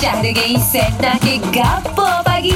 しゃれげい線だけがっぽばぎ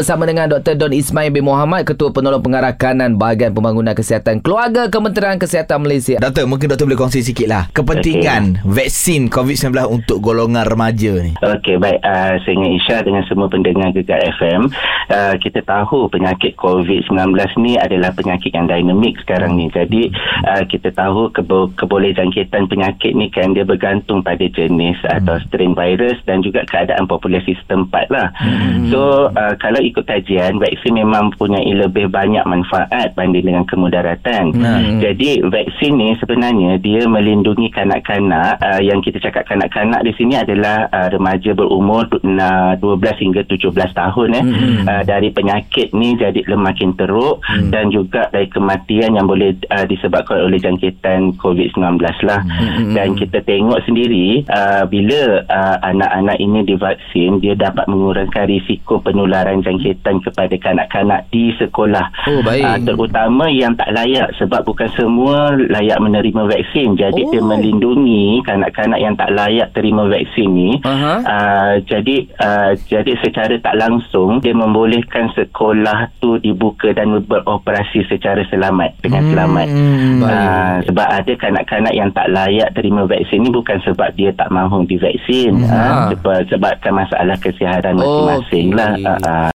Bersama dengan Dr. Don Ismail bin Muhammad, Ketua Penolong Pengarah Kanan Bahagian Pembangunan Kesihatan Keluarga Kementerian Kesihatan Malaysia. Doktor, mungkin doktor boleh kongsi sikit lah Kepentingan okay. vaksin COVID-19 untuk golongan remaja ni Okey, baik. Uh, saya ingin Isya dengan semua pendengar Gegar FM. Uh, kita tahu penyakit COVID-19 ni adalah penyakit yang dinamik sekarang ni. Jadi, uh, kita tahu kebo- keboleh jangkitan penyakit ni kan dia bergantung pada jenis hmm. atau strain virus dan juga keadaan populasi setempat lah. Hmm. So, uh, kalau ikut kajian, vaksin memang mempunyai lebih banyak manfaat banding dengan kemudaratan. Hmm. Jadi, vaksin ni sebenarnya dia melindungi kanak-kanak. Uh, yang kita cakap kanak-kanak di sini adalah uh, remaja berumur uh, 12 hingga 17 tahun eh Hmm. uh, dari penyakit ni jadi lemakin teruk Hmm. dan juga dari kematian yang boleh uh, disebabkan oleh jangkitan COVID-19 lah Hmm. dan kita tengok sendiri uh, bila uh, anak-anak ini divaksin dia dapat mengurangkan risiko penularan jangkitan kepada kanak-kanak di sekolah Oh, baik. uh, terutama yang tak layak sebab bukan semua layak menerima vaksin jadi Oh. dia melindungi kanak-kanak yang tak layak terima vaksin ni Aha. Uh, jadi uh, jadi secara tak langsung dia membolehkan sekolah tu dibuka dan beroperasi secara selamat dengan Hmm, selamat. baik. Uh, sebab ada kanak-kanak yang tak layak terima vaksin ni bukan sebab dia tak mahu divaksin Hmm. uh, sebab sebabkan masalah kesihatan masing-masing Okey. lah. Uh, uh.